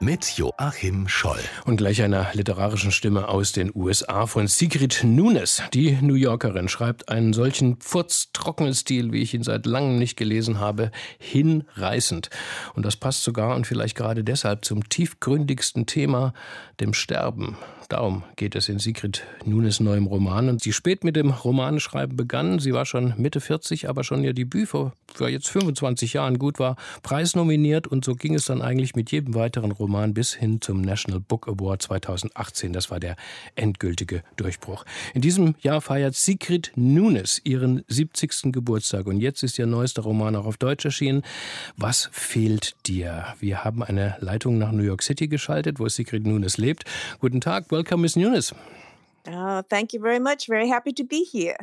mit Joachim Scholl. Und gleich einer literarischen Stimme aus den USA von Sigrid Nunes. Die New Yorkerin schreibt einen solchen furztrockenen Stil, wie ich ihn seit langem nicht gelesen habe, hinreißend. Und das passt sogar und vielleicht gerade deshalb zum tiefgründigsten Thema, dem Sterben. Darum geht es in Sigrid Nunes neuem Roman. Und sie spät mit dem Romanschreiben begann. Sie war schon Mitte 40, aber schon ihr Debüt vor, jetzt 25 Jahren gut war, preisnominiert. Und so ging es dann eigentlich mit jedem weiteren Roman bis hin zum National Book Award 2018. Das war der endgültige Durchbruch. In diesem Jahr feiert Sigrid Nunes ihren 70. Geburtstag. Und jetzt ist ihr neuester Roman auch auf Deutsch erschienen. Was fehlt dir? Wir haben eine Leitung nach New York City geschaltet, wo Sigrid Nunes lebt. Guten Tag. Welcome, Miss Nunes. Oh, thank you very much. Very happy to be here.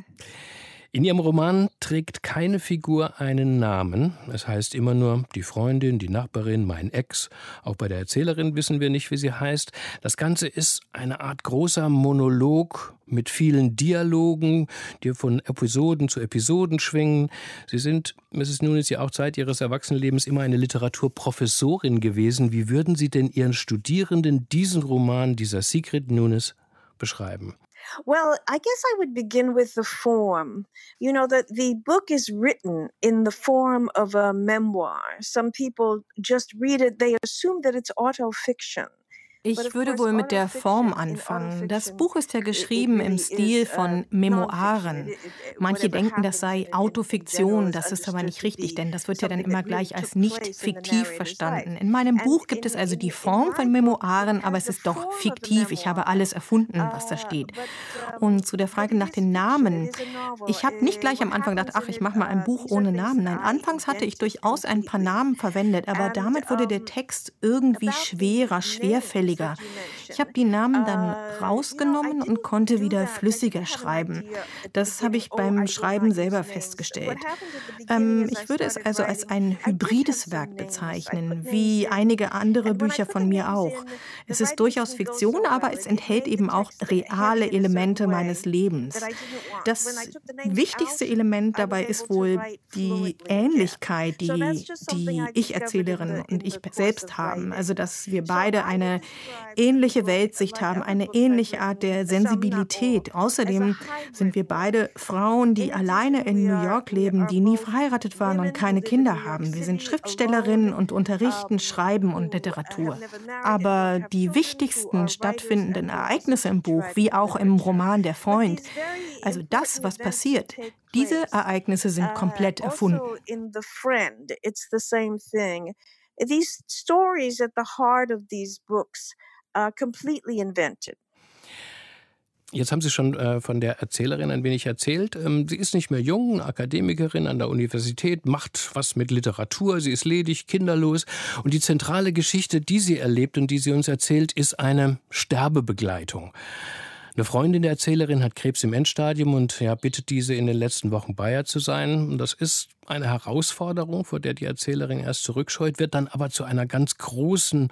In Ihrem Roman trägt keine Figur einen Namen. Es heißt immer nur die Freundin, die Nachbarin, mein Ex. Auch bei der Erzählerin wissen wir nicht, wie sie heißt. Das Ganze ist eine Art großer Monolog mit vielen Dialogen, die von Episoden zu Episoden schwingen. Sie sind, Mrs. Nunes, ja auch Zeit Ihres Erwachsenenlebens immer eine Literaturprofessorin gewesen. Wie würden Sie denn Ihren Studierenden diesen Roman dieser Sigrid Nunes beschreiben? Well, I guess I would begin with the form. You know, that the book is written in the form of a memoir. Some people just read it, they assume that it's autofiction. Ich würde wohl mit der Form anfangen. Das Buch ist ja geschrieben im Stil von Memoiren. Manche denken, das sei Autofiktion, das ist aber nicht richtig, denn das wird ja dann immer gleich als nicht fiktiv verstanden. In meinem Buch gibt es also die Form von Memoiren, aber es ist doch fiktiv. Ich habe alles erfunden, was da steht. Und zu der Frage nach den Namen. Ich habe nicht gleich am Anfang gedacht, ach, ich mache mal ein Buch ohne Namen. Nein, anfangs hatte ich durchaus ein paar Namen verwendet, aber damit wurde der Text irgendwie schwerer, schwerfälliger flüssiger. Ich habe die Namen dann rausgenommen und konnte wieder flüssiger schreiben. Das habe ich beim Schreiben selber festgestellt. Ähm, ich würde es also als ein hybrides Werk bezeichnen, wie einige andere Bücher von mir auch. Es ist durchaus Fiktion, aber es enthält eben auch reale Elemente meines Lebens. Das wichtigste Element dabei ist wohl die Ähnlichkeit, die die Ich-Erzählerin und ich selbst haben. Also, dass wir beide eine ähnliche Weltsicht haben, eine ähnliche Art der Sensibilität. Außerdem sind wir beide Frauen, die alleine in New York leben, die nie verheiratet waren und keine Kinder haben. Wir sind Schriftstellerinnen und unterrichten Schreiben und Literatur. Aber die wichtigsten stattfindenden Ereignisse im Buch, wie auch im Roman Der Freund, also das, was passiert, diese Ereignisse sind komplett also erfunden. These stories at the heart of these books uh, completely invented. Jetzt haben Sie schon äh, von der Erzählerin ein wenig erzählt. Ähm, sie ist nicht mehr jung, Akademikerin an der Universität, macht was mit Literatur, sie ist ledig, kinderlos. Und die zentrale Geschichte, die sie erlebt und die sie uns erzählt, ist eine Sterbebegleitung. Eine Freundin der Erzählerin hat Krebs im Endstadium und ja, bittet diese in den letzten Wochen ihr zu sein. Und das ist eine Herausforderung, vor der die Erzählerin erst zurückscheut, wird dann aber zu einer ganz großen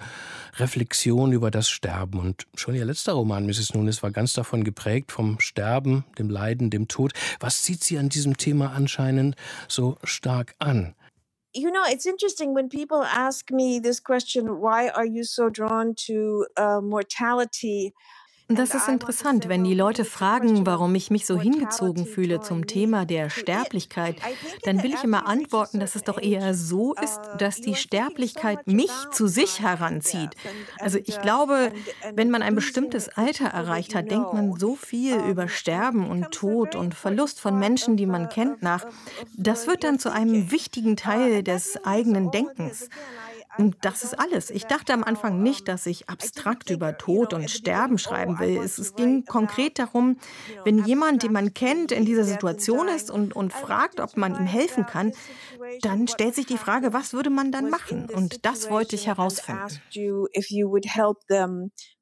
Reflexion über das Sterben. Und schon ihr letzter Roman, Mrs. Nunes, war ganz davon geprägt, vom Sterben, dem Leiden, dem Tod. Was zieht sie an diesem Thema anscheinend so stark an? you know it's interesting when people ask me this question why are you so drawn to uh, mortality das ist interessant, wenn die Leute fragen, warum ich mich so hingezogen fühle zum Thema der Sterblichkeit, dann will ich immer antworten, dass es doch eher so ist, dass die Sterblichkeit mich zu sich heranzieht. Also ich glaube, wenn man ein bestimmtes Alter erreicht hat, denkt man so viel über Sterben und Tod und Verlust von Menschen, die man kennt, nach. Das wird dann zu einem wichtigen Teil des eigenen Denkens. Und das ist alles. Ich dachte am Anfang nicht, dass ich abstrakt über Tod und Sterben schreiben will. Es, es ging konkret darum, wenn jemand, den man kennt, in dieser Situation ist und, und fragt, ob man ihm helfen kann, dann stellt sich die Frage, was würde man dann machen? Und das wollte ich herausfinden.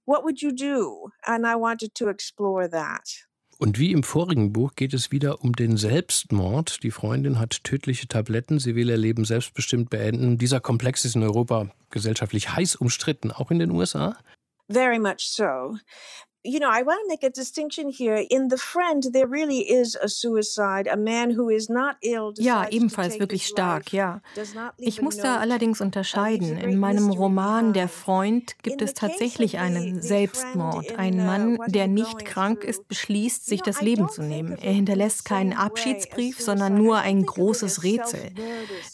What would you do? And I wanted to explore that. Und wie im vorigen Buch geht es wieder um den Selbstmord. Die Freundin hat tödliche Tabletten, sie will ihr Leben selbstbestimmt beenden. Dieser Komplex ist in Europa gesellschaftlich heiß umstritten, auch in den USA. Very much so. You know, I want to make a distinction here. In The Friend, there really is a suicide. A man who is not ill. Ja, ebenfalls wirklich stark, ja. Ich muss da allerdings unterscheiden. In meinem Roman Der Freund gibt es tatsächlich einen Selbstmord. Ein Mann, der nicht krank ist, beschließt, sich das Leben zu nehmen. Er hinterlässt keinen Abschiedsbrief, sondern nur ein großes Rätsel.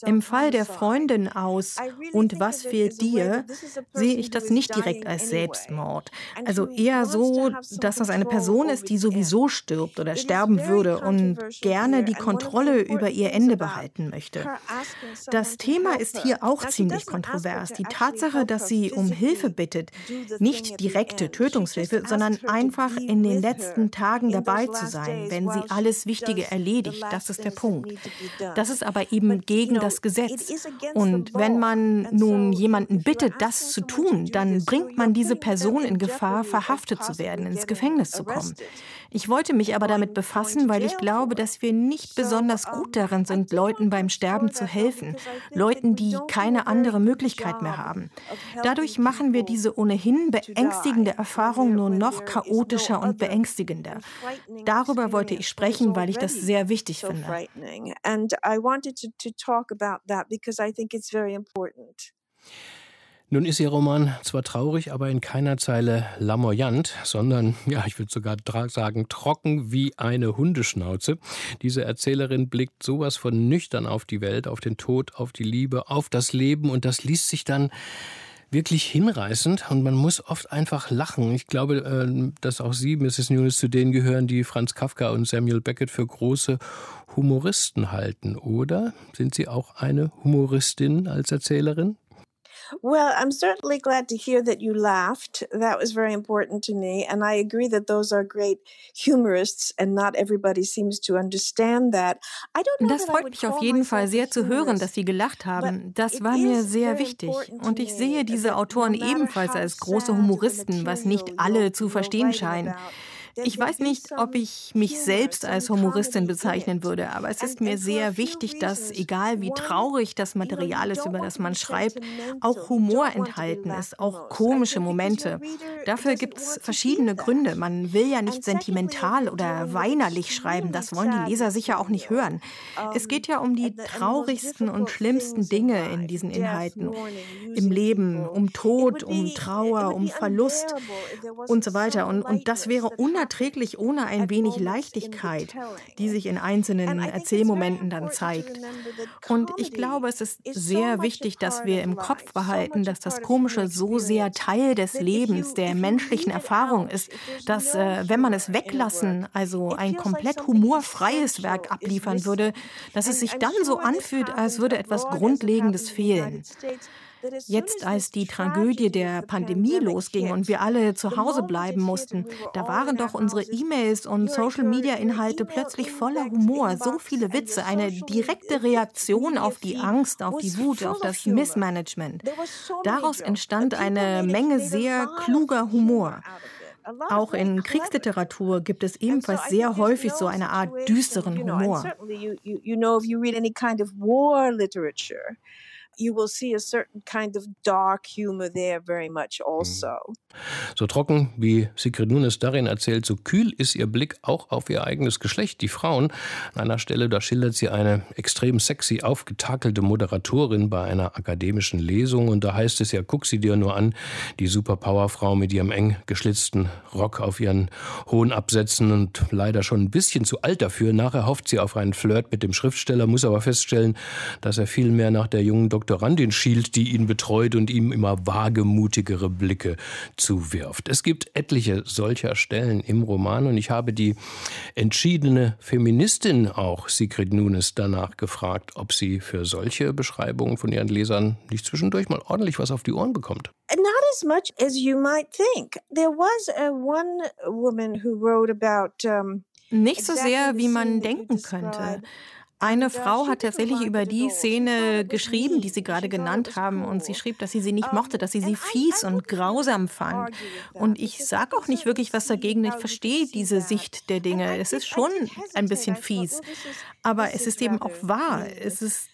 Im Fall der Freundin aus Und was fehlt dir, sehe ich das nicht direkt als Selbstmord. Also eher so, dass das eine Person ist, die sowieso stirbt oder sterben würde und gerne die Kontrolle über ihr Ende behalten möchte. Das Thema ist hier auch ziemlich kontrovers. Die Tatsache, dass sie um Hilfe bittet, nicht direkte Tötungshilfe, sondern einfach in den letzten Tagen dabei zu sein, wenn sie alles Wichtige erledigt, das ist der Punkt. Das ist aber eben gegen das Gesetz. Und wenn man nun jemanden bittet, das zu tun, dann bringt man diese Person in Gefahr, verhaftet zu werden, ins Gefängnis zu kommen. Ich wollte mich aber damit befassen, weil ich glaube, dass wir nicht besonders gut darin sind, Leuten beim Sterben zu helfen, Leuten, die keine andere Möglichkeit mehr haben. Dadurch machen wir diese ohnehin beängstigende Erfahrung nur noch chaotischer und beängstigender. Darüber wollte ich sprechen, weil ich das sehr wichtig finde. Nun ist Ihr Roman zwar traurig, aber in keiner Zeile lamoyant, sondern, ja, ich würde sogar sagen, trocken wie eine Hundeschnauze. Diese Erzählerin blickt sowas von nüchtern auf die Welt, auf den Tod, auf die Liebe, auf das Leben und das liest sich dann wirklich hinreißend und man muss oft einfach lachen. Ich glaube, äh, dass auch Sie, Mrs. Nunes, zu denen gehören, die Franz Kafka und Samuel Beckett für große Humoristen halten, oder? Sind Sie auch eine Humoristin als Erzählerin? Well, I'm certainly glad to hear that you laughed. That was very important to me. And I agree that those are great humorists and not everybody seems to understand that. I don't know das freut mich auf jeden Fall sehr zu hören, dass Sie gelacht haben. Das war mir sehr wichtig. Und ich sehe diese Autoren ebenfalls als große Humoristen, was nicht alle zu verstehen scheinen. Ich weiß nicht, ob ich mich selbst als Humoristin bezeichnen würde, aber es ist mir sehr wichtig, dass, egal wie traurig das Material ist, über das man schreibt, auch Humor enthalten ist, auch komische Momente. Dafür gibt es verschiedene Gründe. Man will ja nicht sentimental oder weinerlich schreiben, das wollen die Leser sicher auch nicht hören. Es geht ja um die traurigsten und schlimmsten Dinge in diesen Inhalten. Im Leben, um Tod, um Trauer, um Verlust und so weiter. Und, und das wäre unerträglich unerträglich ohne ein wenig Leichtigkeit, die sich in einzelnen Erzählmomenten dann zeigt. Und ich glaube, es ist sehr wichtig, dass wir im Kopf behalten, dass das Komische so sehr Teil des Lebens, der menschlichen Erfahrung ist, dass äh, wenn man es weglassen, also ein komplett humorfreies Werk abliefern würde, dass es sich dann so anfühlt, als würde etwas Grundlegendes fehlen. Jetzt, als die Tragödie der Pandemie losging und wir alle zu Hause bleiben mussten, da waren doch unsere E-Mails und Social-Media-Inhalte plötzlich voller Humor, so viele Witze, eine direkte Reaktion auf die Angst, auf die Wut, auf das Missmanagement. Daraus entstand eine Menge sehr kluger Humor. Auch in Kriegsliteratur gibt es ebenfalls sehr häufig so eine Art düsteren Humor you will see a certain kind of dark humor there very much mhm. also. So trocken, wie Sigrid Nunes darin erzählt, so kühl ist ihr Blick auch auf ihr eigenes Geschlecht, die Frauen. An einer Stelle, da schildert sie eine extrem sexy, aufgetakelte Moderatorin bei einer akademischen Lesung. Und da heißt es ja, guck sie dir nur an, die Superpowerfrau mit ihrem eng geschlitzten Rock auf ihren hohen Absätzen und leider schon ein bisschen zu alt dafür. Nachher hofft sie auf einen Flirt mit dem Schriftsteller, muss aber feststellen, dass er viel mehr nach der jungen Doktorandin schielt, die ihn betreut und ihm immer wagemutigere Blicke zuwirft. Es gibt etliche solcher Stellen im Roman und ich habe die entschiedene Feministin auch, Sigrid Nunes, danach gefragt, ob sie für solche Beschreibungen von ihren Lesern nicht zwischendurch mal ordentlich was auf die Ohren bekommt. Not as much as you might think. There was a one woman who wrote about um, nicht so sehr, wie man denken könnte. Eine Frau hat tatsächlich über die Szene geschrieben, die Sie gerade genannt haben. Und sie schrieb, dass sie sie nicht mochte, dass sie sie fies und grausam fand. Und ich sage auch nicht wirklich was dagegen. Ich verstehe diese Sicht der Dinge. Es ist schon ein bisschen fies. Aber es ist eben auch wahr. Es ist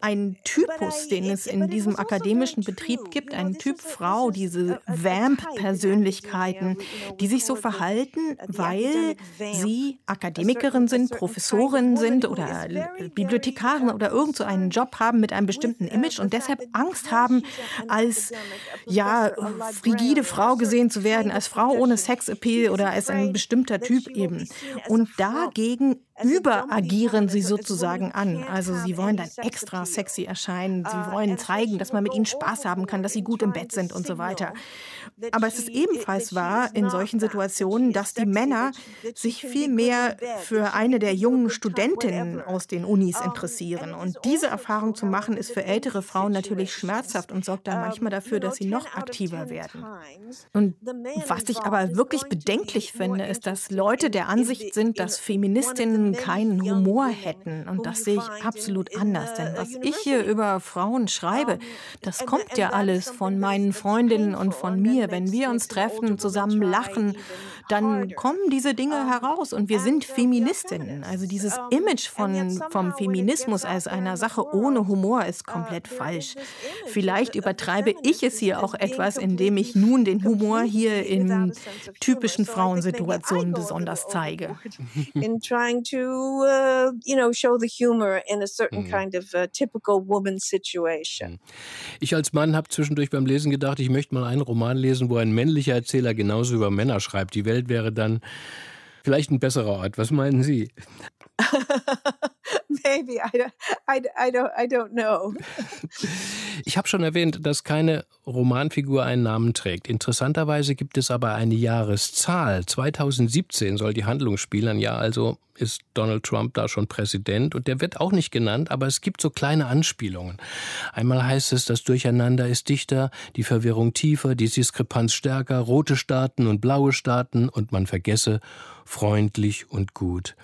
ein Typus, den es in diesem akademischen Betrieb gibt. Ein Typ Frau, diese Vamp-Persönlichkeiten, die sich so verhalten, weil sie Akademikerin sind, Professorin sind oder Bibliothekarin oder irgend so einen Job haben mit einem bestimmten Image und deshalb Angst haben, als ja frigide Frau gesehen zu werden, als Frau ohne Sexappeal oder als ein bestimmter Typ eben. Und dagegen überagieren sie sozusagen an. Also sie wollen dann extra sexy erscheinen, sie wollen zeigen, dass man mit ihnen Spaß haben kann, dass sie gut im Bett sind und so weiter. Aber es ist ebenfalls wahr in solchen Situationen, dass die Männer sich viel mehr für eine der jungen Studentinnen aus den Unis interessieren. Und diese Erfahrung zu machen, ist für ältere Frauen natürlich schmerzhaft und sorgt dann manchmal dafür, dass sie noch aktiver werden. Und was ich aber wirklich bedenklich finde, ist, dass Leute der Ansicht sind, dass Feministinnen keinen Humor hätten. Und das sehe ich absolut anders. Denn was ich hier über Frauen schreibe, das kommt ja alles von meinen Freundinnen und von mir. Wenn wir uns treffen, zusammen lachen, dann kommen diese Dinge heraus und wir sind Feministinnen. Also dieses Image von, vom Feminismus als einer Sache ohne Humor ist komplett falsch. Vielleicht übertreibe ich es hier auch etwas, indem ich nun den Humor hier in typischen Frauensituationen besonders zeige. In trying to, uh, you know, show the humor in a certain mhm. kind of uh, typical woman situation. Mhm. Ich als Mann habe zwischendurch beim Lesen gedacht, ich möchte mal einen Roman lesen, wo ein männlicher Erzähler genauso über Männer schreibt. Die Welt wäre dann vielleicht ein besserer Ort. Was meinen Sie? Maybe, I don't, I, I don't, I don't know. Ich habe schon erwähnt, dass keine Romanfigur einen Namen trägt. Interessanterweise gibt es aber eine Jahreszahl. 2017 soll die Handlung spielen. Ja, also ist Donald Trump da schon Präsident und der wird auch nicht genannt, aber es gibt so kleine Anspielungen. Einmal heißt es, das Durcheinander ist dichter, die Verwirrung tiefer, die Diskrepanz stärker, rote Staaten und blaue Staaten und man vergesse freundlich und gut.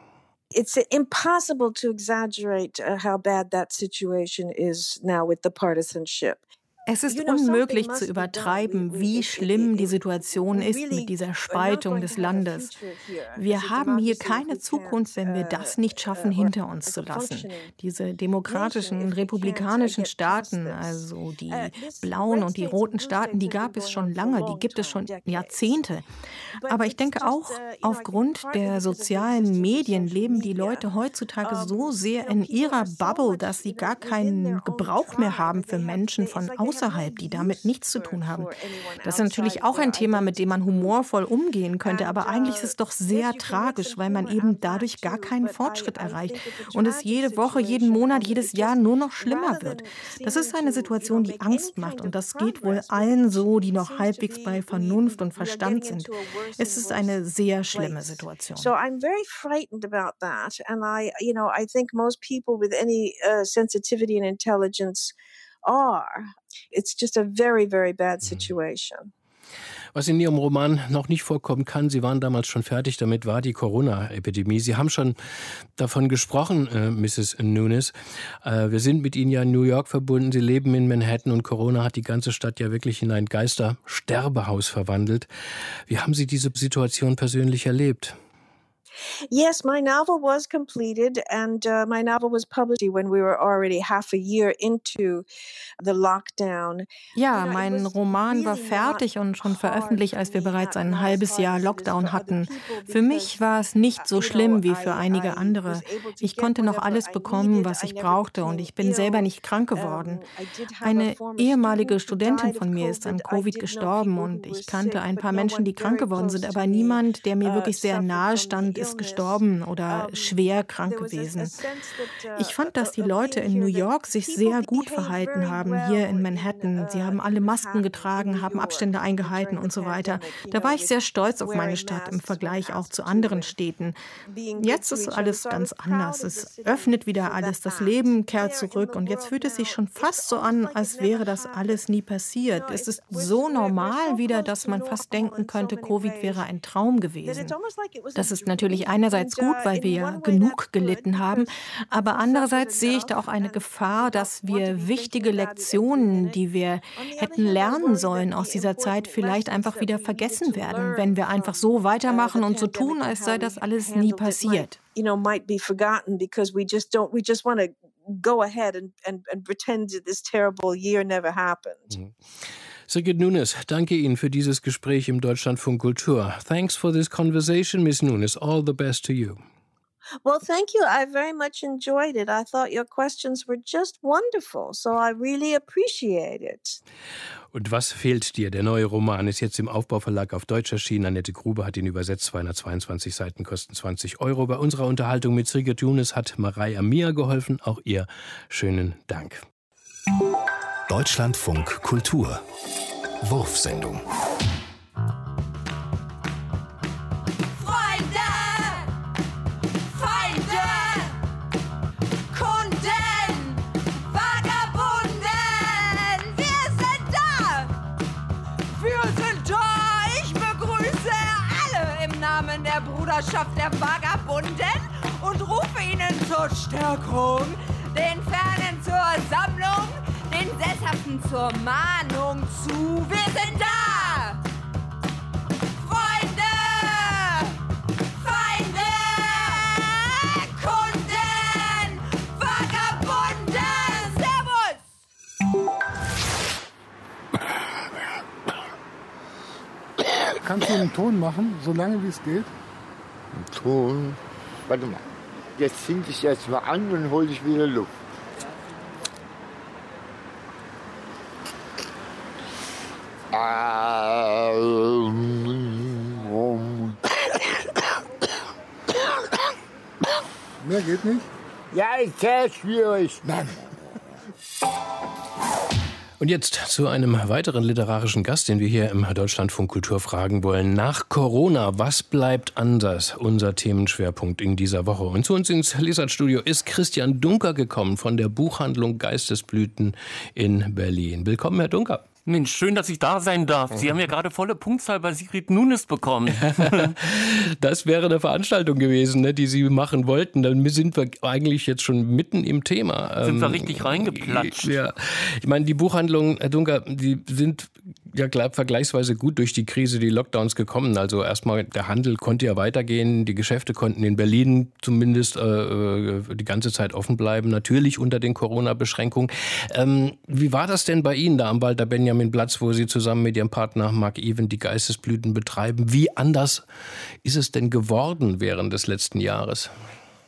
It's impossible to exaggerate uh, how bad that situation is now with the partisanship. Es ist unmöglich zu übertreiben, wie schlimm die Situation ist mit dieser Spaltung des Landes. Wir haben hier keine Zukunft, wenn wir das nicht schaffen, hinter uns zu lassen. Diese demokratischen, republikanischen Staaten, also die blauen und die roten Staaten, die gab es schon lange, die gibt es schon Jahrzehnte. Aber ich denke auch, aufgrund der sozialen Medien leben die Leute heutzutage so sehr in ihrer Bubble, dass sie gar keinen Gebrauch mehr haben für Menschen von außen außerhalb, die damit nichts zu tun haben. Das ist natürlich auch ein Thema, mit dem man humorvoll umgehen könnte, aber eigentlich ist es doch sehr tragisch, weil man eben dadurch gar keinen Fortschritt erreicht und es jede Woche, jeden Monat, jedes Jahr nur noch schlimmer wird. Das ist eine Situation, die Angst macht und das geht wohl allen so, die noch halbwegs bei Vernunft und Verstand sind. Es ist eine sehr schlimme Situation. So I'm very frightened about that and I you know I think most people with any uh, sensitivity and intelligence are. It's just a very, very bad mhm. situation. Was in Ihrem Roman noch nicht vorkommen kann, Sie waren damals schon fertig damit, war die Corona-Epidemie. Sie haben schon davon gesprochen, äh, Mrs. Nunes. Äh, wir sind mit Ihnen ja in New York verbunden. Sie leben in Manhattan und Corona hat die ganze Stadt ja wirklich in ein Geistersterbehaus verwandelt. Wie haben Sie diese Situation persönlich erlebt? Yes, my novel was completed, and uh, my novel was published when we were already half a year into the lockdown. Ja, mein Roman war fertig und schon veröffentlicht, als wir bereits ein halbes Jahr Lockdown hatten. Für mich war es nicht so schlimm wie für einige andere. Ich konnte noch alles bekommen, was ich brauchte, und ich bin selber nicht krank geworden. Eine ehemalige Studentin von mir ist an Covid gestorben, und ich kannte ein paar Menschen, die krank geworden sind, aber niemand, der mir wirklich sehr nahe stand, ist gestorben oder schwer krank gewesen. Ich fand, dass die Leute in New York sich sehr gut verhalten haben, hier in Manhattan. Sie haben alle Masken getragen, haben Abstände eingehalten und so weiter. Da war ich sehr stolz auf meine Stadt im Vergleich auch zu anderen Städten. Jetzt ist alles ganz anders. Es öffnet wieder alles, das Leben kehrt zurück und jetzt fühlt es sich schon fast so an, als wäre das alles nie passiert. Es ist so normal wieder, dass man fast denken könnte, Covid wäre ein Traum gewesen. Das ist natürlich natürlich einerseits gut, weil wir ja genug gelitten haben, aber andererseits sehe ich da auch eine Gefahr, dass wir wichtige Lektionen, die wir hätten lernen sollen aus dieser Zeit, vielleicht einfach wieder vergessen werden, wenn wir einfach so weitermachen und so tun, als sei das alles nie passiert. You know, might be forgotten because we just don't, we just want to go ahead and, and, and pretend this terrible year never happened. Mhm. Sigrid Nunes, danke Ihnen für dieses Gespräch im Deutschlandfunk Kultur. Thanks for this conversation, Miss Nunes. All the best to you. Well, thank you. I very much enjoyed it. I thought your questions were just wonderful, so I really appreciate it. Und was fehlt dir? Der neue Roman ist jetzt im Aufbauverlag auf Deutsch erschienen. Annette Grube hat ihn übersetzt. 222 Seiten kosten 20 Euro. Bei unserer Unterhaltung mit Sigrid Nunes hat Marei Amia geholfen. Auch ihr schönen Dank. Deutschlandfunk Kultur Wurfsendung Freunde! Feinde! Kunden! Vagabunden! Wir sind da! Wir sind da! Ich begrüße alle im Namen der Bruderschaft der Vagabunden und rufe ihnen zur Stärkung, den Fernen zur Sammlung, den Sesshaften zur Mahnung zu. Wir sind da! Freunde! Feinde! Kunden! Vagabunden! Servus! Kannst du einen Ton machen, so lange wie es geht? Ein Ton? Warte mal. Jetzt ziehe ich jetzt mal an und hole ich wieder Luft. Mehr geht nicht? Ja, ist sehr schwierig. Nein. Und jetzt zu einem weiteren literarischen Gast, den wir hier im Deutschlandfunk Kultur fragen wollen. Nach Corona, was bleibt anders? Unser Themenschwerpunkt in dieser Woche. Und zu uns ins Lesartstudio ist Christian Dunker gekommen von der Buchhandlung Geistesblüten in Berlin. Willkommen, Herr Dunker. Mensch, schön, dass ich da sein darf. Sie haben ja gerade volle Punktzahl bei Sigrid Nunes bekommen. das wäre eine Veranstaltung gewesen, ne, die Sie machen wollten. Dann sind wir eigentlich jetzt schon mitten im Thema. Sind wir ähm, richtig reingeplatscht. Ja. Ich meine, die Buchhandlungen, Herr Dunker, die sind ja glaub, vergleichsweise gut durch die Krise, die Lockdowns gekommen. Also erstmal der Handel konnte ja weitergehen, die Geschäfte konnten in Berlin zumindest äh, äh die ganze Zeit offen bleiben, natürlich unter den Corona-Beschränkungen. Ähm, wie war das denn bei Ihnen da am Walter Benjamin? Benjaminplatz, wo Sie zusammen mit Ihrem Partner Mark Even die Geistesblüten betreiben. Wie anders ist es denn geworden während des letzten Jahres?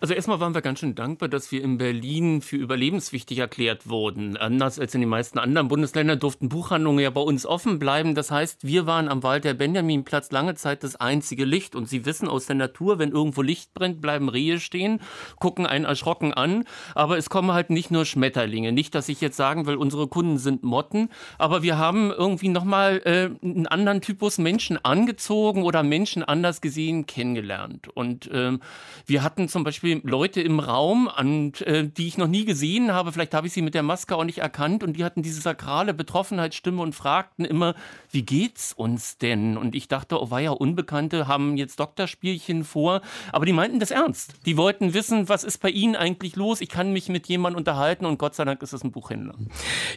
Also erstmal waren wir ganz schön dankbar, dass wir in Berlin für überlebenswichtig erklärt wurden. Anders als in den meisten anderen Bundesländern durften Buchhandlungen ja bei uns offen bleiben. Das heißt, wir waren am Walter Benjaminplatz lange Zeit das einzige Licht. Und Sie wissen aus der Natur, wenn irgendwo Licht brennt, bleiben Rehe stehen, gucken einen erschrocken an. Aber es kommen halt nicht nur Schmetterlinge. Nicht, dass ich jetzt sagen will, unsere Kunden sind Motten. Aber wir haben irgendwie nochmal äh, einen anderen Typus Menschen angezogen oder Menschen anders gesehen kennengelernt. Und äh, wir hatten zum Beispiel Leute im Raum, an, äh, die ich noch nie gesehen habe. Vielleicht habe ich sie mit der Maske auch nicht erkannt und die hatten diese sakrale Betroffenheitsstimme und fragten immer, wie geht's uns denn? Und ich dachte, oh weia, Unbekannte haben jetzt Doktorspielchen vor. Aber die meinten das ernst. Die wollten wissen, was ist bei ihnen eigentlich los? Ich kann mich mit jemandem unterhalten und Gott sei Dank ist es ein Buchhändler.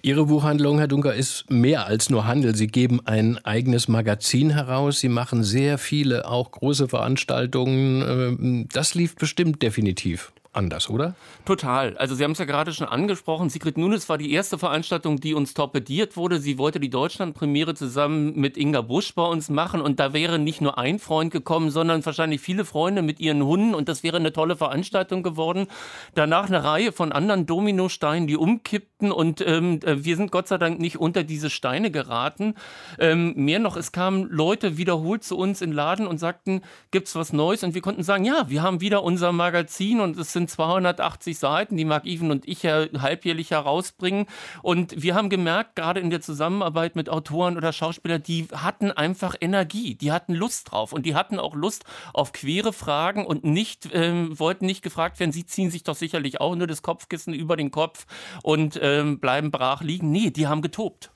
Ihre Buchhandlung, Herr Dunker, ist mehr als nur Handel. Sie geben ein eigenes Magazin heraus. Sie machen sehr viele, auch große Veranstaltungen. Ähm, das lief bestimmt definitiv definitiv anders, oder? Total. Also Sie haben es ja gerade schon angesprochen. Sigrid Nunes war die erste Veranstaltung, die uns torpediert wurde. Sie wollte die Deutschlandpremiere zusammen mit Inga Busch bei uns machen und da wäre nicht nur ein Freund gekommen, sondern wahrscheinlich viele Freunde mit ihren Hunden und das wäre eine tolle Veranstaltung geworden. Danach eine Reihe von anderen Dominosteinen, die umkippten und ähm, äh, wir sind Gott sei Dank nicht unter diese Steine geraten. Ähm, mehr noch, es kamen Leute wiederholt zu uns in Laden und sagten, gibt's was Neues? Und wir konnten sagen, ja, wir haben wieder unser Magazin und es sind 280 Seiten, die Mark Even und ich ja halbjährlich herausbringen. Und wir haben gemerkt, gerade in der Zusammenarbeit mit Autoren oder Schauspielern, die hatten einfach Energie, die hatten Lust drauf und die hatten auch Lust auf quere Fragen und nicht, ähm, wollten nicht gefragt werden, sie ziehen sich doch sicherlich auch nur das Kopfkissen über den Kopf und ähm, bleiben brach liegen. Nee, die haben getobt.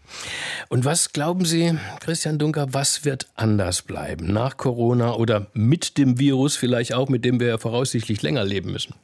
Und was glauben Sie, Christian Dunker, was wird anders bleiben nach Corona oder mit dem Virus vielleicht auch, mit dem wir ja voraussichtlich länger leben müssen?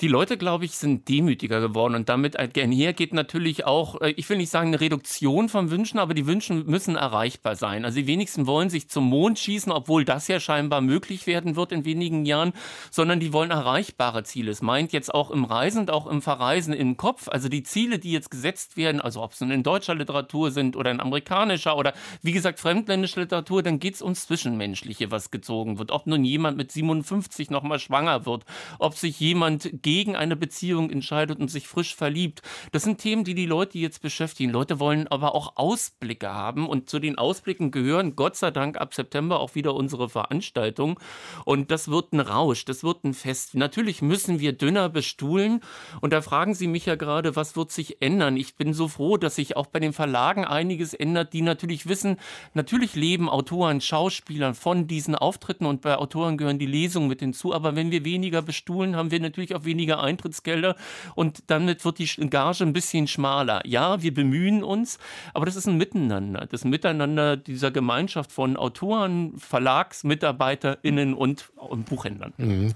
Die Leute, glaube ich, sind demütiger geworden und damit einher geht natürlich auch, äh, ich will nicht sagen eine Reduktion von Wünschen, aber die Wünsche müssen erreichbar sein. Also die wenigsten wollen sich zum Mond schießen, obwohl das ja scheinbar möglich werden wird in wenigen Jahren, sondern die wollen erreichbare Ziele. Es meint jetzt auch im Reisen und auch im Verreisen im Kopf, also die Ziele, die jetzt gesetzt werden, also ob es in deutscher Literatur sind oder in amerikanischer oder wie gesagt fremdländische Literatur, dann geht es ums Zwischenmenschliche, was gezogen wird. Ob nun jemand mit 57 nochmal schwanger wird, ob sich jemand gegen eine Beziehung entscheidet und sich frisch verliebt. Das sind Themen, die die Leute jetzt beschäftigen. Leute wollen aber auch Ausblicke haben und zu den Ausblicken gehören Gott sei Dank ab September auch wieder unsere Veranstaltung. Und das wird ein Rausch, das wird ein Fest. Natürlich müssen wir dünner bestuhlen. Und da fragen Sie mich ja gerade, was wird sich ändern? Ich bin so froh, dass sich auch bei den Verlagen einiges ändert, die natürlich wissen, natürlich leben Autoren, Schauspielern von diesen Auftritten und bei Autoren gehören die Lesungen mit hinzu. Aber wenn wir weniger bestuhlen, haben wir natürlich auch weniger weniger Eintrittsgelder und damit wird die Gage ein bisschen schmaler. Ja, wir bemühen uns, aber das ist ein Miteinander. Das Miteinander dieser Gemeinschaft von Autoren, VerlagsmitarbeiterInnen und, und Buchhändlern. Mhm.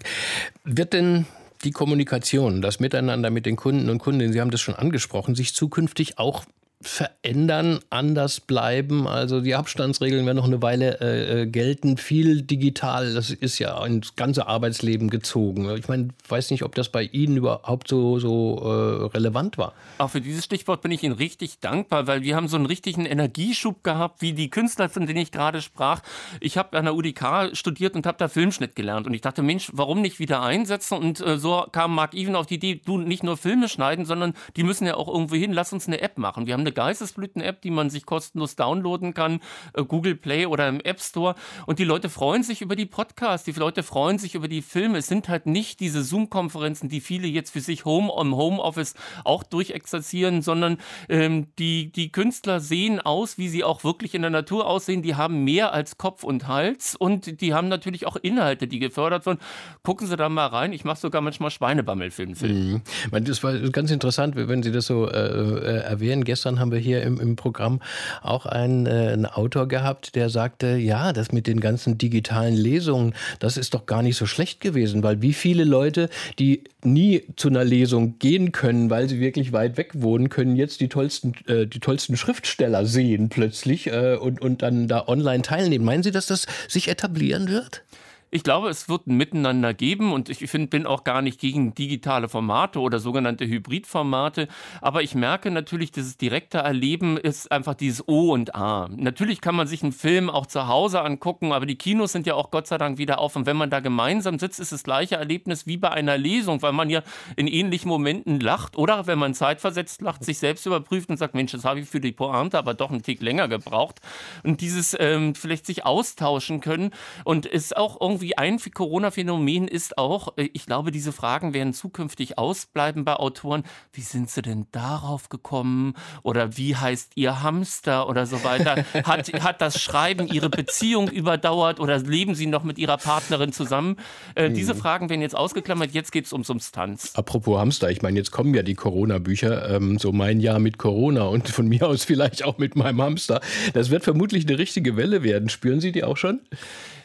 Wird denn die Kommunikation, das Miteinander mit den Kunden und Kundinnen, Sie haben das schon angesprochen, sich zukünftig auch verändern, anders bleiben. Also die Abstandsregeln werden noch eine Weile äh, äh, gelten. Viel digital, das ist ja ins ganze Arbeitsleben gezogen. Ich meine, weiß nicht, ob das bei Ihnen überhaupt so, so äh, relevant war. Auch für dieses Stichwort bin ich Ihnen richtig dankbar, weil wir haben so einen richtigen Energieschub gehabt, wie die Künstler, von denen ich gerade sprach. Ich habe an der UDK studiert und habe da Filmschnitt gelernt. Und ich dachte, Mensch, warum nicht wieder einsetzen? Und äh, so kam Mark Even auf die Idee, du nicht nur Filme schneiden, sondern die müssen ja auch irgendwo hin. Lass uns eine App machen. Wir haben eine Geistesblüten-App, die man sich kostenlos downloaden kann, äh, Google Play oder im App Store. Und die Leute freuen sich über die Podcasts, die Leute freuen sich über die Filme. Es sind halt nicht diese Zoom-Konferenzen, die viele jetzt für sich Home im Homeoffice auch durchexerzieren, sondern ähm, die, die Künstler sehen aus, wie sie auch wirklich in der Natur aussehen. Die haben mehr als Kopf und Hals und die haben natürlich auch Inhalte, die gefördert werden. Gucken Sie da mal rein. Ich mache sogar manchmal Schweinebammelfilme. Mhm. Das war ganz interessant, wenn Sie das so äh, äh, erwähnen. Gestern haben wir hier im, im Programm auch einen, äh, einen Autor gehabt, der sagte, ja, das mit den ganzen digitalen Lesungen, das ist doch gar nicht so schlecht gewesen, weil wie viele Leute, die nie zu einer Lesung gehen können, weil sie wirklich weit weg wohnen, können jetzt die tollsten, äh, die tollsten Schriftsteller sehen plötzlich äh, und, und dann da online teilnehmen. Meinen Sie, dass das sich etablieren wird? Ich glaube, es wird ein Miteinander geben und ich find, bin auch gar nicht gegen digitale Formate oder sogenannte Hybridformate. Aber ich merke natürlich, dieses direkte Erleben ist einfach dieses O und A. Natürlich kann man sich einen Film auch zu Hause angucken, aber die Kinos sind ja auch Gott sei Dank wieder auf. Und wenn man da gemeinsam sitzt, ist das gleiche Erlebnis wie bei einer Lesung, weil man ja in ähnlichen Momenten lacht oder wenn man zeitversetzt lacht, sich selbst überprüft und sagt, Mensch, das habe ich für die Pointe aber doch einen Tick länger gebraucht. Und dieses ähm, vielleicht sich austauschen können und ist auch irgendwie irgendwie ein Corona-Phänomen ist auch, äh, ich glaube, diese Fragen werden zukünftig ausbleiben bei Autoren. Wie sind sie denn darauf gekommen? Oder wie heißt ihr Hamster oder so weiter? Hat, hat das Schreiben ihre Beziehung überdauert oder leben sie noch mit ihrer Partnerin zusammen? Äh, mhm. Diese Fragen werden jetzt ausgeklammert. Jetzt geht es um Substanz. Apropos Hamster, ich meine, jetzt kommen ja die Corona-Bücher, ähm, so mein Jahr mit Corona und von mir aus vielleicht auch mit meinem Hamster. Das wird vermutlich eine richtige Welle werden. Spüren Sie die auch schon?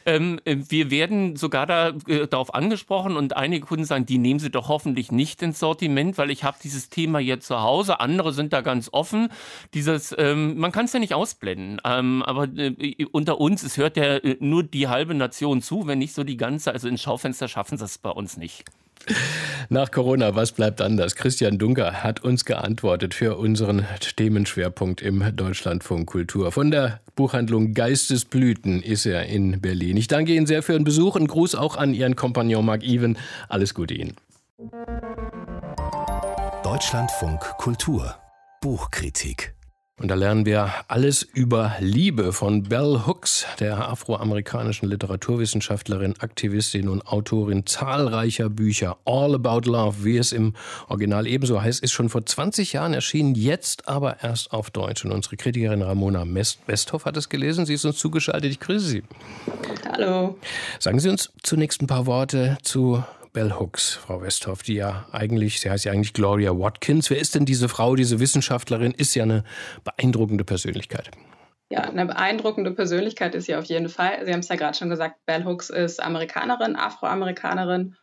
Ähm, äh, wir werden sogar da, äh, darauf angesprochen und einige Kunden sagen, die nehmen sie doch hoffentlich nicht ins Sortiment, weil ich habe dieses Thema jetzt zu Hause. Andere sind da ganz offen. Dieses, ähm, man kann es ja nicht ausblenden. Ähm, aber äh, unter uns, es hört ja äh, nur die halbe Nation zu, wenn nicht so die ganze. Also ins Schaufenster schaffen sie es bei uns nicht. Nach Corona, was bleibt anders? Christian Dunker hat uns geantwortet für unseren Themenschwerpunkt im Deutschlandfunk Kultur. Von der Buchhandlung Geistesblüten ist er in Berlin. Ich danke Ihnen sehr für Ihren Besuch und Gruß auch an Ihren Kompagnon Marc Even. Alles Gute Ihnen. Deutschlandfunk Kultur Buchkritik und da lernen wir alles über Liebe von Bell Hooks, der afroamerikanischen Literaturwissenschaftlerin, Aktivistin und Autorin zahlreicher Bücher. All About Love, wie es im Original ebenso heißt, ist schon vor 20 Jahren erschienen, jetzt aber erst auf Deutsch. Und unsere Kritikerin Ramona Westhoff hat es gelesen. Sie ist uns zugeschaltet. Ich grüße Sie. Hallo. Sagen Sie uns zunächst ein paar Worte zu Bell Hooks, Frau Westhoff, die ja eigentlich, sie heißt ja eigentlich Gloria Watkins. Wer ist denn diese Frau, diese Wissenschaftlerin? Ist ja eine beeindruckende Persönlichkeit. Ja, eine beeindruckende Persönlichkeit ist sie auf jeden Fall. Sie haben es ja gerade schon gesagt, Bell Hooks ist Amerikanerin, Afroamerikanerin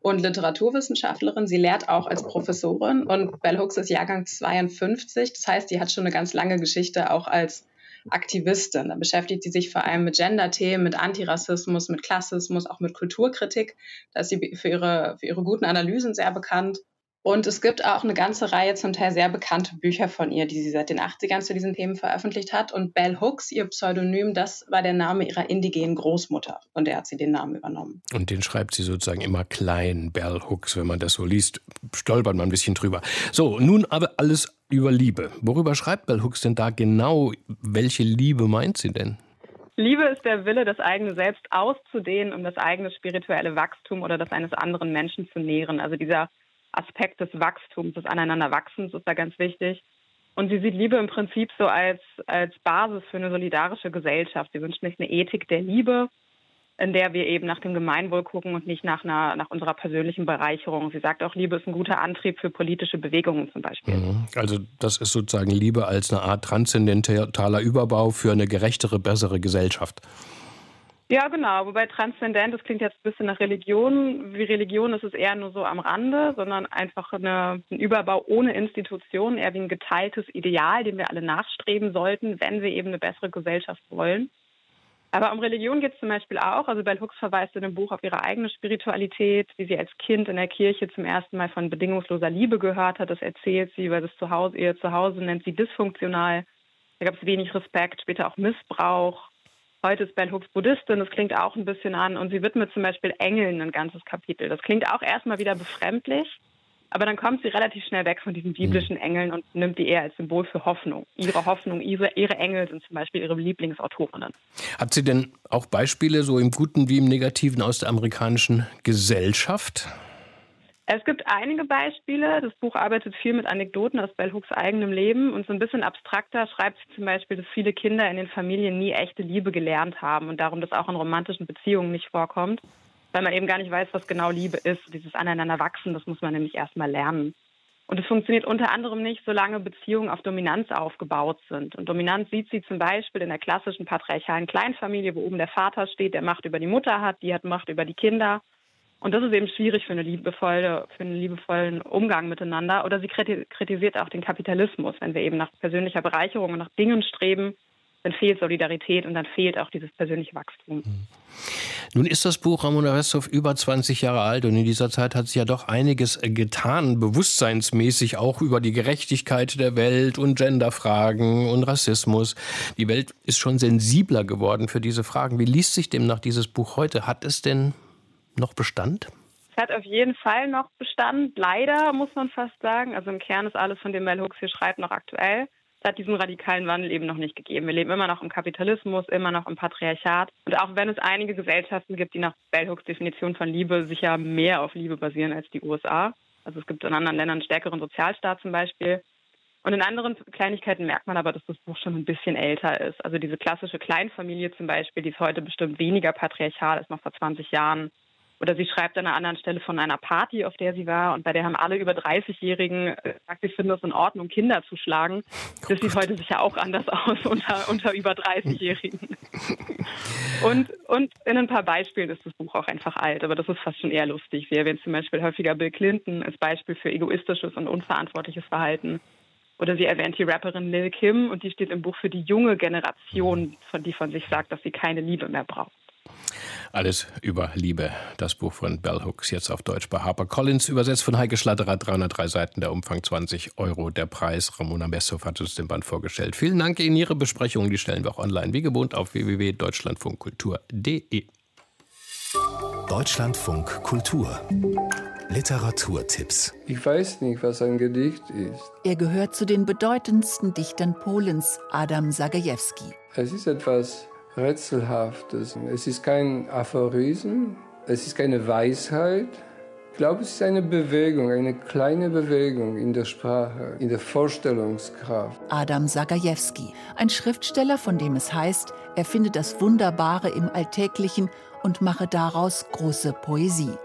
und Literaturwissenschaftlerin. Sie lehrt auch als Professorin und Bell Hooks ist Jahrgang 52. Das heißt, sie hat schon eine ganz lange Geschichte auch als Aktivistin. Da beschäftigt sie sich vor allem mit Gender-Themen, mit Antirassismus, mit Klassismus, auch mit Kulturkritik. Da ist sie für ihre, für ihre guten Analysen sehr bekannt. Und es gibt auch eine ganze Reihe zum Teil sehr bekannte Bücher von ihr, die sie seit den 80ern zu diesen Themen veröffentlicht hat. Und Bell Hooks, ihr Pseudonym, das war der Name ihrer indigenen Großmutter. Von der hat sie den Namen übernommen. Und den schreibt sie sozusagen immer klein, Bell Hooks. Wenn man das so liest, stolpert man ein bisschen drüber. So, nun aber alles über Liebe. Worüber schreibt Bell Hooks denn da genau? Welche Liebe meint sie denn? Liebe ist der Wille, das eigene Selbst auszudehnen, um das eigene spirituelle Wachstum oder das eines anderen Menschen zu nähren. Also dieser Aspekt des Wachstums, des Aneinanderwachsens ist da ganz wichtig. Und sie sieht Liebe im Prinzip so als, als Basis für eine solidarische Gesellschaft. Sie wünscht sich eine Ethik der Liebe, in der wir eben nach dem Gemeinwohl gucken und nicht nach, einer, nach unserer persönlichen Bereicherung. Sie sagt auch, Liebe ist ein guter Antrieb für politische Bewegungen zum Beispiel. Mhm. Also das ist sozusagen Liebe als eine Art transzendentaler Überbau für eine gerechtere, bessere Gesellschaft. Ja, genau. Wobei transzendent, das klingt jetzt ein bisschen nach Religion. Wie Religion ist es eher nur so am Rande, sondern einfach eine, ein Überbau ohne Institution, eher wie ein geteiltes Ideal, dem wir alle nachstreben sollten, wenn wir eben eine bessere Gesellschaft wollen. Aber um Religion geht es zum Beispiel auch. Also Bell Hooks verweist in dem Buch auf ihre eigene Spiritualität, wie sie als Kind in der Kirche zum ersten Mal von bedingungsloser Liebe gehört hat. Das erzählt sie, weil das Zuhause, ihr Zuhause nennt sie dysfunktional. Da gab es wenig Respekt, später auch Missbrauch. Heute ist Bell Hooks Buddhistin, das klingt auch ein bisschen an. Und sie widmet zum Beispiel Engeln ein ganzes Kapitel. Das klingt auch erstmal wieder befremdlich, aber dann kommt sie relativ schnell weg von diesen biblischen mhm. Engeln und nimmt die eher als Symbol für Hoffnung. Ihre Hoffnung, ihre, ihre Engel sind zum Beispiel ihre Lieblingsautorinnen. Hat sie denn auch Beispiele, so im Guten wie im Negativen, aus der amerikanischen Gesellschaft? Es gibt einige Beispiele. Das Buch arbeitet viel mit Anekdoten aus Bell Hooks eigenem Leben und so ein bisschen abstrakter schreibt sie zum Beispiel, dass viele Kinder in den Familien nie echte Liebe gelernt haben und darum, dass auch in romantischen Beziehungen nicht vorkommt, weil man eben gar nicht weiß, was genau Liebe ist. Dieses Aneinanderwachsen, das muss man nämlich erstmal lernen. Und es funktioniert unter anderem nicht, solange Beziehungen auf Dominanz aufgebaut sind. Und Dominanz sieht sie zum Beispiel in der klassischen patriarchalen Kleinfamilie, wo oben der Vater steht, der Macht über die Mutter hat, die hat Macht über die Kinder. Und das ist eben schwierig für, eine liebevolle, für einen liebevollen Umgang miteinander. Oder sie kritisiert auch den Kapitalismus. Wenn wir eben nach persönlicher Bereicherung und nach Dingen streben, dann fehlt Solidarität und dann fehlt auch dieses persönliche Wachstum. Hm. Nun ist das Buch Ramona Westhoff über 20 Jahre alt und in dieser Zeit hat sich ja doch einiges getan, bewusstseinsmäßig auch über die Gerechtigkeit der Welt und Genderfragen und Rassismus. Die Welt ist schon sensibler geworden für diese Fragen. Wie liest sich demnach dieses Buch heute? Hat es denn noch Bestand? Es hat auf jeden Fall noch Bestand. Leider muss man fast sagen. Also im Kern ist alles, von dem Mel Hooks hier schreibt, noch aktuell. Es hat diesen radikalen Wandel eben noch nicht gegeben. Wir leben immer noch im Kapitalismus, immer noch im Patriarchat. Und auch wenn es einige Gesellschaften gibt, die nach Bell Hooks Definition von Liebe sicher mehr auf Liebe basieren als die USA. Also es gibt in anderen Ländern einen stärkeren Sozialstaat zum Beispiel. Und in anderen Kleinigkeiten merkt man aber, dass das Buch schon ein bisschen älter ist. Also diese klassische Kleinfamilie zum Beispiel, die ist heute bestimmt weniger patriarchal als noch vor 20 Jahren. Oder sie schreibt an einer anderen Stelle von einer Party, auf der sie war und bei der haben alle über 30-Jährigen gesagt, sie finden es in Ordnung, Kinder zu schlagen. Das sieht heute sicher auch anders aus unter, unter über 30-Jährigen. und, und in ein paar Beispielen ist das Buch auch einfach alt, aber das ist fast schon eher lustig. Sie erwähnt zum Beispiel häufiger Bill Clinton als Beispiel für egoistisches und unverantwortliches Verhalten. Oder sie erwähnt die Rapperin Lil Kim und die steht im Buch für die junge Generation, von die von sich sagt, dass sie keine Liebe mehr braucht. Alles über Liebe. Das Buch von Bell Hooks jetzt auf Deutsch bei HarperCollins. Übersetzt von Heike Schlatterer. 303 Seiten, der Umfang 20 Euro. Der Preis. Ramona Messhoff hat uns den Band vorgestellt. Vielen Dank Ihnen. Ihre Besprechungen, die stellen wir auch online, wie gewohnt, auf www.deutschlandfunkkultur.de. Deutschlandfunk Kultur. Literaturtipps. Ich weiß nicht, was ein Gedicht ist. Er gehört zu den bedeutendsten Dichtern Polens, Adam Sagajewski. Es ist etwas Rätselhaftes. Es ist kein Aphorism, es ist keine Weisheit. Ich glaube, es ist eine Bewegung, eine kleine Bewegung in der Sprache, in der Vorstellungskraft. Adam Sagajewski, ein Schriftsteller, von dem es heißt, er finde das Wunderbare im Alltäglichen und mache daraus große Poesie.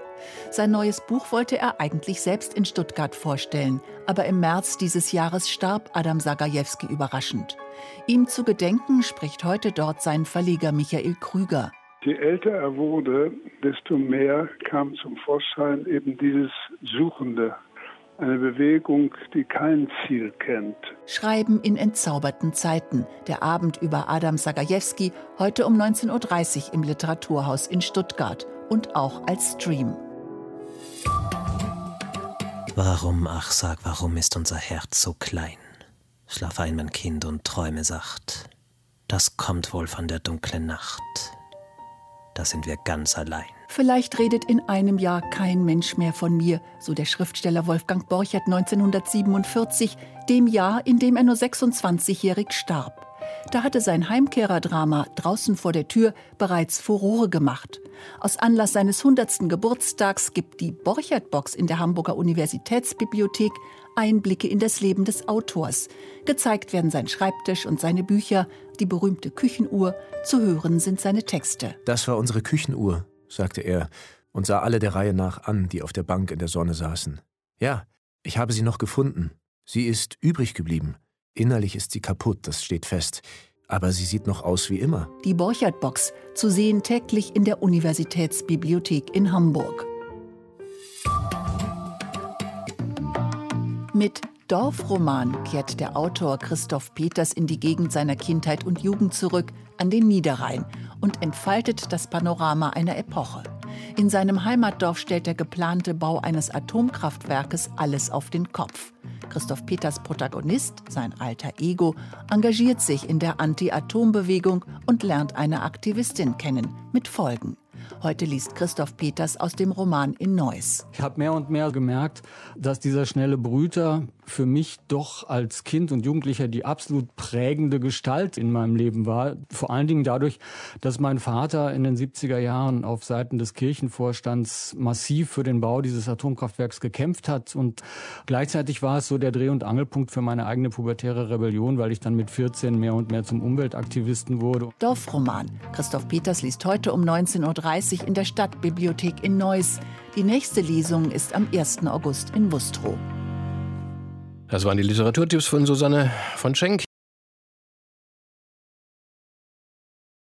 Sein neues Buch wollte er eigentlich selbst in Stuttgart vorstellen, aber im März dieses Jahres starb Adam Sagajewski überraschend. Ihm zu gedenken spricht heute dort sein Verleger Michael Krüger. Je älter er wurde, desto mehr kam zum Vorschein eben dieses Suchende, eine Bewegung, die kein Ziel kennt. Schreiben in entzauberten Zeiten. Der Abend über Adam Sagajewski heute um 19.30 Uhr im Literaturhaus in Stuttgart und auch als Stream. Warum, ach sag, warum ist unser Herz so klein? Schlaf ein, mein Kind, und träume sacht. Das kommt wohl von der dunklen Nacht. Da sind wir ganz allein. Vielleicht redet in einem Jahr kein Mensch mehr von mir, so der Schriftsteller Wolfgang Borchert 1947, dem Jahr, in dem er nur 26-jährig starb. Da hatte sein Heimkehrerdrama draußen vor der Tür bereits Furore gemacht. Aus Anlass seines 100. Geburtstags gibt die Borchert-Box in der Hamburger Universitätsbibliothek Einblicke in das Leben des Autors. Gezeigt werden sein Schreibtisch und seine Bücher, die berühmte Küchenuhr, zu hören sind seine Texte. Das war unsere Küchenuhr, sagte er und sah alle der Reihe nach an, die auf der Bank in der Sonne saßen. Ja, ich habe sie noch gefunden. Sie ist übrig geblieben. Innerlich ist sie kaputt, das steht fest. Aber sie sieht noch aus wie immer. Die Borchert-Box, zu sehen täglich in der Universitätsbibliothek in Hamburg. Mit Dorfroman kehrt der Autor Christoph Peters in die Gegend seiner Kindheit und Jugend zurück, an den Niederrhein, und entfaltet das Panorama einer Epoche. In seinem Heimatdorf stellt der geplante Bau eines Atomkraftwerkes alles auf den Kopf. Christoph Peters Protagonist, sein alter Ego, engagiert sich in der Anti-Atom-Bewegung und lernt eine Aktivistin kennen, mit Folgen. Heute liest Christoph Peters aus dem Roman in Neuss. Ich habe mehr und mehr gemerkt, dass dieser schnelle Brüter für mich doch als Kind und Jugendlicher die absolut prägende Gestalt in meinem Leben war. Vor allen Dingen dadurch, dass mein Vater in den 70er Jahren auf Seiten des Kirchenvorstands massiv für den Bau dieses Atomkraftwerks gekämpft hat. Und gleichzeitig war es so der Dreh- und Angelpunkt für meine eigene pubertäre Rebellion, weil ich dann mit 14 mehr und mehr zum Umweltaktivisten wurde. Dorfroman. Christoph Peters liest heute um 19.30 Uhr in der Stadtbibliothek in Neuss. Die nächste Lesung ist am 1. August in Wustrow. Das waren die Literaturtipps von Susanne von Schenk.